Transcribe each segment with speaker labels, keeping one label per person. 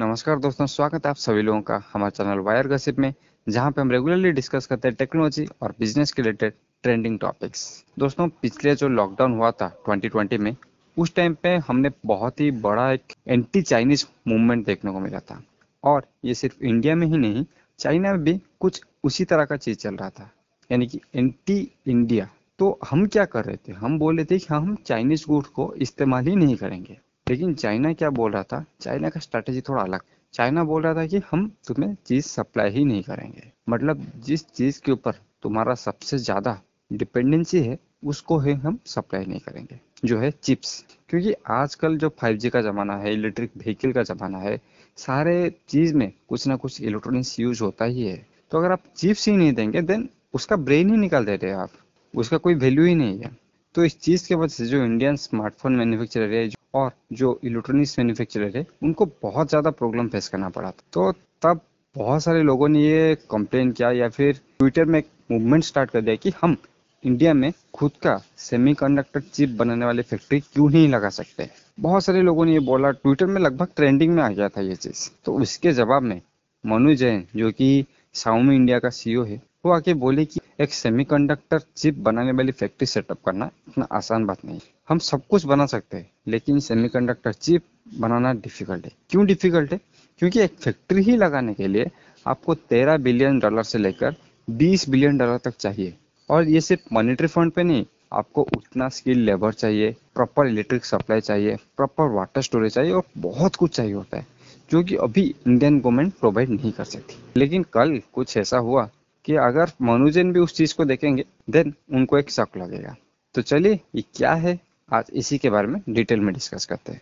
Speaker 1: नमस्कार दोस्तों, स्वागत है आप सभी लोगों का हमारे चैनल वायर गसिप में, जहाँ पे हम रेगुलरली डिस्कस करते हैं टेक्नोलॉजी और बिज़नेस के रिलेटेड ट्रेंडिंग टॉपिक्स दोस्तों, पिछले जो लॉकडाउन हुआ था 2020 में, उस टाइम पे हमने बहुत ही बड़ा एक एंटी चाइनीज़ मूवमेंट देखने को मिला था। और ये सिर्फ़ इंडिया में ही नहीं चाइना में भी कुछ उसी तरह का चीज़ चल रहा था। यानी कि एंटी इंडिया तो हम क्या कर रहे थे? हम बोल रहे थे कि हम चाइनीज़ गुड को इस्तेमाल ही नहीं करेंगे। लेकिन चाइना क्या बोल रहा था? चाइना का स्ट्रैटेजी थोड़ा अलग। चाइना बोल रहा था कि हम तुम्हें चीज़ सप्लाई ही नहीं करेंगे। मतलब जिस चीज़ के ऊपर तुम्हारा सबसे ज़्यादा डिपेंडेंसी है, उसको ही हम सप्लाई नहीं करेंगे, जो है चिप्स क्योंकि आजकल जो 5G का ज़माना है इलेक्ट्रिक व्हीकल का ज़माना है, सारे चीज़ में कुछ ना कुछ इलेक्ट्रॉनिक्स यूज़ होता ही है। तो अगर आप चिप्स ही नहीं देंगे देन उसका ब्रेन ही निकाल देते आप। उसका कोई वैल्यू ही नहीं है। तो इस चीज़ के वजह से जो इंडियन स्मार्टफ़ोन मैन्युफैक्चरर है और जो इलेक्ट्रॉनिक्स मैन्युफैक्चरर है, उनको बहुत ज़्यादा प्रॉब्लम फेस करना पड़ा तो तब बहुत सारे लोगों ने ये कंप्लेन किया या फिर ट्विटर में एक मूवमेंट स्टार्ट कर दिया कि हम इंडिया में खुद का सेमीकंडक्टर चिप बनाने वाली फैक्ट्री क्यों नहीं लगा सकते? बहुत सारे लोगों ने ये बोला। ट्विटर में लगभग ट्रेंडिंग में आ गया था ये चीज़। तो उसके जवाब में मनु जैन, जो कि साउमी इंडिया का सीईओ है वो आके बोले कि एक सेमीकंडक्टर चिप बनाने वाली फैक्ट्री सेटअप करना इतना आसान बात नहीं हम सब कुछ बना सकते हैं, लेकिन सेमीकंडक्टर चिप बनाना डिफ़िकल्ट है। क्यों डिफ़िकल्ट है? क्योंकि एक फैक्ट्री ही लगाने के लिए आपको तेरह बिलियन डॉलर से लेकर बीस बिलियन डॉलर तक चाहिए। और ये सिर्फ़ मॉनिटरी फंड पे नहीं, आपको उतना स्किल लेबर चाहिए प्रॉपर इलेक्ट्रिक सप्लाई चाहिए प्रॉपर वाटर स्टोरेज चाहिए और बहुत कुछ चाहिए होता है, जो कि अभी इंडियन गवर्नमेंट प्रोवाइड नहीं कर सकती। लेकिन कल कुछ ऐसा हुआ कि अगर मनुजन भी उस चीज़ को देखेंगे देन उनको एक शक लगेगा। तो चलिए, ये क्या है? आज इसी के बारे में डिटेल में डिस्कस करते हैं।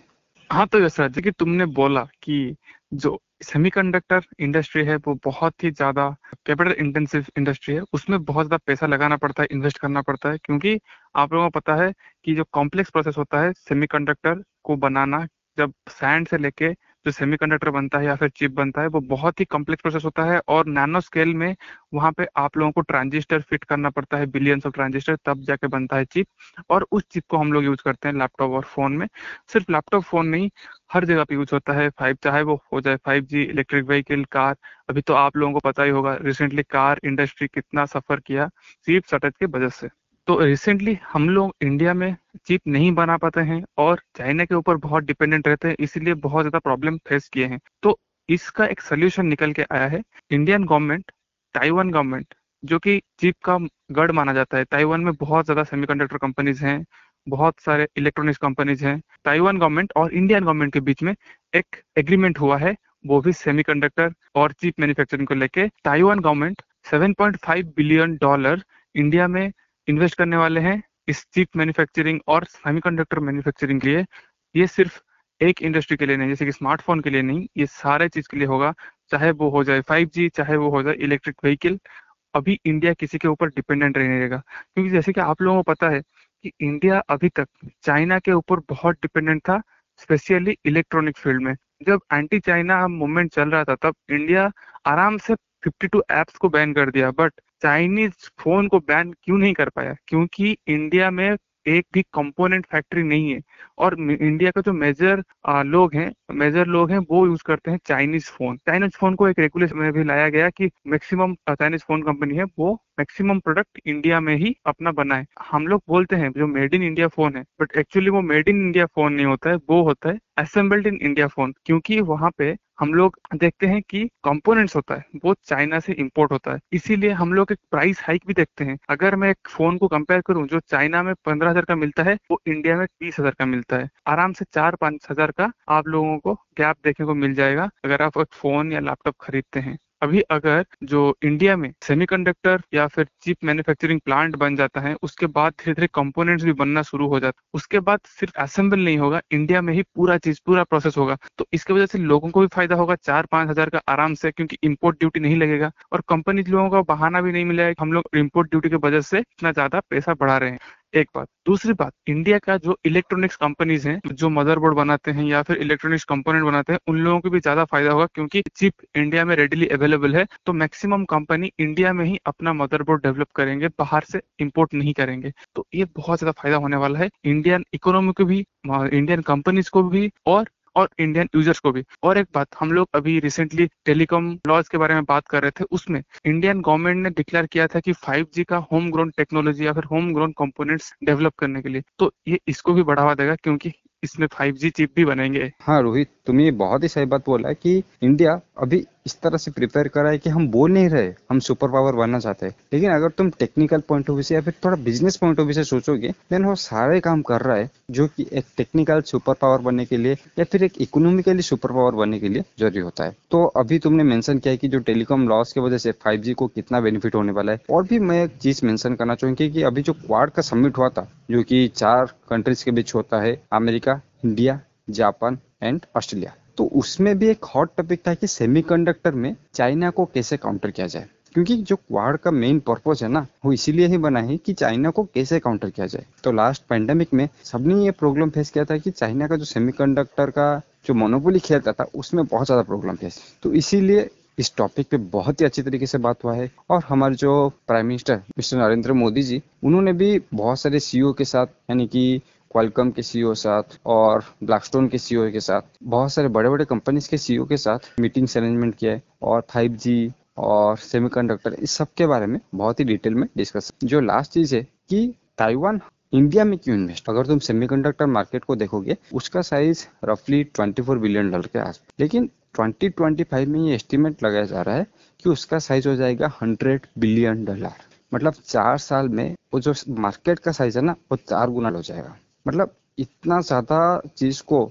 Speaker 2: हाँ तो यशराज जी तुमने बोला कि जो सेमीकंडक्टर इंडस्ट्री है, वो बहुत ही ज़्यादा कैपिटल इंटेंसिव इंडस्ट्री है। उसमें बहुत ज़्यादा पैसा लगाना पड़ता है, इन्वेस्ट करना पड़ता है, क्योंकि आप लोगों को पता है कि जो कॉम्प्लेक्स प्रोसेस होता है, सेमीकंडक्टर को बनाना, जब सैंड से लेके जो सेमीकंडक्टर बनता है या फिर चिप बनता है, वो बहुत ही कॉम्प्लेक्स प्रोसेस होता है और नैनो स्केल में वहाँ पे आप लोगों को ट्रांजिस्टर फिट करना पड़ता है बिलियंस ऑफ़ ट्रांजिस्टर तब जाके बनता है चिप और उस चिप को हम लोग यूज़ करते हैं लैपटॉप और फ़ोन में। सिर्फ़ लैपटॉप फ़ोन नहीं, हर जगह पे यूज़ होता है फाइव चाहे वो हो जाए five G electric vehicle car अभी तो आप लोगों को पता ही होगा रिसेंटली कार इंडस्ट्री कितना सफ़र किया चिप शॉर्टेज की वजह से। तो रिसेंटली हम लोग इंडिया में चिप नहीं बना पाते हैं और चाइना के ऊपर बहुत डिपेंडेंट रहते हैं, इसीलिए बहुत ज़्यादा प्रॉब्लम फेस किए हैं। तो इसका एक सोल्यूशन निकल के आया है इंडियन गवर्नमेंट ताइवान गवर्नमेंट जो कि चिप का गढ़ माना जाता है। ताइवान में बहुत ज़्यादा सेमीकंडक्टर कंपनीज़ हैं, बहुत सारे इलेक्ट्रॉनिक्स कंपनीज़ हैं। ताइवान गवर्नमेंट और इंडियन गवर्नमेंट के बीच में एक एग्रीमेंट हुआ है, वो भी सेमीकंडक्टर और चिप मैन्युफैक्चरिंग को लेके। Taiwan government 7.5 billion dollar India में इन्वेस्ट करने वाले हैं इस चिप मैन्युफैक्चरिंग और सेमीकंडक्टर मैन्युफैक्चरिंग के लिए। ये सिर्फ़ एक इंडस्ट्री के लिए नहीं, जैसे कि स्मार्टफ़ोन के लिए नहीं, ये सारे चीज़ के लिए होगा, चाहे वो हो जाए 5G चाहे वो हो जाए इलेक्ट्रिक व्हीकल। अभी इंडिया किसी के ऊपर डिपेंडेंट नहीं रहेगा क्योंकि जैसे कि आप लोगों को पता है कि इंडिया अभी तक चाइना के ऊपर बहुत डिपेंडेंट था, स्पेशली इलेक्ट्रॉनिक फ़ील्ड में। जब एंटी चाइना मूवमेंट चल रहा था, तब इंडिया आराम से 52 एप्स को बैन कर दिया, बट चाइनीज़ फ़ोन को बैन क्यों नहीं कर पाया? क्योंकि इंडिया में एक भी कंपोनेंट फैक्ट्री नहीं है। और इंडिया का जो मेजर लोग हैं मेजर लोग हैं, वो यूज़ करते हैं चाइनीज़ फ़ोन। चाइनीज़ फ़ोन को एक रेगुलेशन में भी लाया गया कि मैक्सिमम चाइनीज़ फ़ोन कंपनी है, वो मैक्सिमम प्रोडक्ट इंडिया में ही अपना बनाए। हम लोग बोलते हैं, जो मेड इन इंडिया फ़ोन है बट एक्चुअली वो मेड इन इंडिया फ़ोन नहीं होता है, वो होता है असेंबल्ड इन इंडिया फ़ोन क्योंकि वहाँ पे हम लोग देखते हैं कि कंपोनेंट्स होता है, वो चाइना से इंपोर्ट होता है। इसीलिए हम लोग एक प्राइस हाइक भी देखते हैं। अगर मैं एक फ़ोन को कंपेयर करूँ, जो चाइना में पंद्रह हज़ार का मिलता है, वो इंडिया में बीस हज़ार का मिलता है। आराम से चार पाँच हज़ार का आप लोगों को गैप देखने को मिल जाएगा, अगर आप एक फ़ोन या लैपटॉप खरीदते हैं। अभी अगर जो इंडिया में सेमीकंडक्टर या फिर चिप मैन्युफैक्चरिंग प्लांट बन जाता है, उसके बाद धीरे धीरे कंपोनेंट्स भी बनना शुरू हो जाता है। उसके बाद सिर्फ़ असेंबल नहीं होगा इंडिया में ही पूरा चीज़, पूरा प्रोसेस होगा। तो इसकी वजह से लोगों को भी फ़ायदा होगा चार पाँच हज़ार का आराम से, क्योंकि इम्पोर्ट ड्यूटी नहीं लगेगा। और कंपनी लोगों का बहाना भी नहीं मिलेगा हम लोग इम्पोर्ट ड्यूटी की वजह से इतना ज़्यादा पैसा बढ़ा रहे हैं। एक बात। दूसरी बात इंडिया का जो इलेक्ट्रॉनिक्स कंपनीज़ हैं, जो मदरबोर्ड बनाते हैं या फिर इलेक्ट्रॉनिक्स कंपोनेंट बनाते हैं, उन लोगों को भी ज़्यादा फ़ायदा होगा क्योंकि चिप इंडिया में रेडिली अवेलेबल है तो मैक्सिमम कंपनी इंडिया में ही अपना मदरबोर्ड डेवलप करेंगे, बाहर से इम्पोर्ट नहीं करेंगे। तो ये बहुत ज़्यादा फ़ायदा होने वाला है। इंडियन इकोनॉमी को भी इंडियन कंपनीज़ को भी और और इंडियन यूज़र्स को भी। और एक बात, हम लोग अभी रिसेंटली टेलीकॉम लॉज के बारे में बात कर रहे थे, उसमें इंडियन गवर्नमेंट ने डिक्लेयर किया था कि 5G का होम ग्रोन टेक्नोलॉजी या फिर होम ग्रोन कंपोनेंट्स डेवलप करने के लिए। तो ये इसको भी बढ़ावा देगा क्योंकि इसमें 5G चिप भी बनेंगे।
Speaker 1: हाँ रोहित तुम ये बहुत ही सही बात बोला है कि इंडिया अभी इस तरह से प्रिपेयर करा है कि हम बोल नहीं रहे, हम सुपर पावर बनना चाहते हैं। लेकिन अगर तुम टेक्निकल पॉइंट ऑफ़ व्यू से या फिर थोड़ा बिज़नेस पॉइंट ऑफ़ व्यू से सोचोगे देन वो सारे काम कर रहा है जो कि एक टेक्निकल सुपर पावर बनने के लिए या फिर एक इकोनॉमिकली सुपर पावर बनने के लिए ज़रूरी होता है। तो अभी तुमने मेंशन किया है कि जो टेलीकॉम लॉस की वजह से 5G को कितना बेनिफिट होने वाला है। और भी मैं एक चीज़ मेंशन करना चाहूँगी कि अभी जो क्वाड का समिट हुआ था, जो कि चार कंट्रीज़ के बीच होता है, America India Japan and Australia तो उसमें भी एक हॉट टॉपिक था कि सेमीकंडक्टर में चाइना को कैसे काउंटर किया जाए। क्योंकि जो क्वाड का मेन पर्पज है ना, वो इसीलिए ही बना है कि चाइना को कैसे काउंटर किया जाए। तो लास्ट पैंडेमिक में सबने ये प्रॉब्लम फेस किया था कि चाइना का जो सेमीकंडक्टर का जो मोनोपोली खेलता था, उसमें बहुत ज़्यादा प्रॉब्लम फेस तो इसीलिए इस टॉपिक पे बहुत ही अच्छी तरीके से बात हुआ है। और हमारे जो prime minister mister Narendra Modi ji, उन्होंने भी बहुत सारे सीईओ के साथ, यानी कि क्वालकम के सीईओ साथ और ब्लैकस्टोन के सीईओ के साथ। बहुत सारे बड़े बड़े कंपनीज़ के सीईओ के साथ मीटिंग्स अरेंजमेंट किया है और 5G और सेमीकंडक्टर इस सब के बारे में बहुत ही डिटेल में डिस्कस जो लास्ट चीज़ है कि ताइवान इंडिया में क्यों इन्वेस्ट अगर तुम सेमीकंडक्टर मार्केट को देखोगे, उसका साइज़ रफली 24 बिलियन डॉलर के आसपास। लेकिन 2025 में ये एस्टिमेट लगाया जा रहा है कि उसका साइज़ हो जाएगा 100 बिलियन डॉलर मतलब चार साल में वो जो मार्केट का साइज़ है ना, वो चार गुना हो जाएगा। मतलब इतना ज़्यादा चीज़ को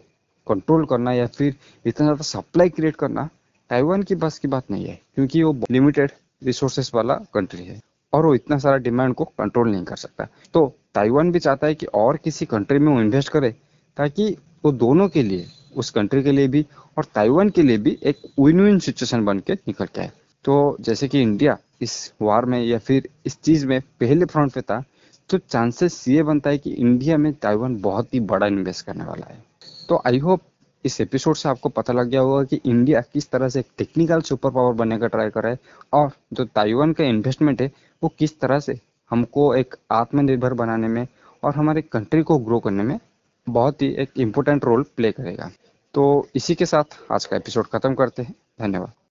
Speaker 1: कंट्रोल करना या फिर इतना ज़्यादा सप्लाई क्रिएट करना ताइवान की बस की बात नहीं है, क्योंकि वो लिमिटेड रिसोर्सेस वाला कंट्री है और वो इतना सारा डिमांड को कंट्रोल नहीं कर सकता। तो ताइवान भी चाहता है कि और किसी कंट्री में वो इन्वेस्ट करे ताकि वो दोनों के लिए, उस कंट्री के लिए भी और ताइवान के लिए भी एक विन विन सिचुएशन बन के निकल के आए। तो जैसे कि इंडिया इस वार में या फिर इस चीज़ में पहले फ्रंट पे था तो चांसेस ये बनता है कि इंडिया में ताइवान बहुत ही बड़ा इन्वेस्ट करने वाला है। तो आई होप इस एपिसोड से आपको पता लग गया होगा कि इंडिया किस तरह से एक टेक्निकल सुपर पावर बनने का ट्राई कर रहा है और जो ताइवान का इन्वेस्टमेंट है, वो किस तरह से हमको एक आत्मनिर्भर बनाने में और हमारे कंट्री को ग्रो करने में बहुत ही एक इम्पोर्टेंट रोल प्ले करेगा। तो इसी के साथ आज का एपिसोड खत्म करते हैं। धन्यवाद।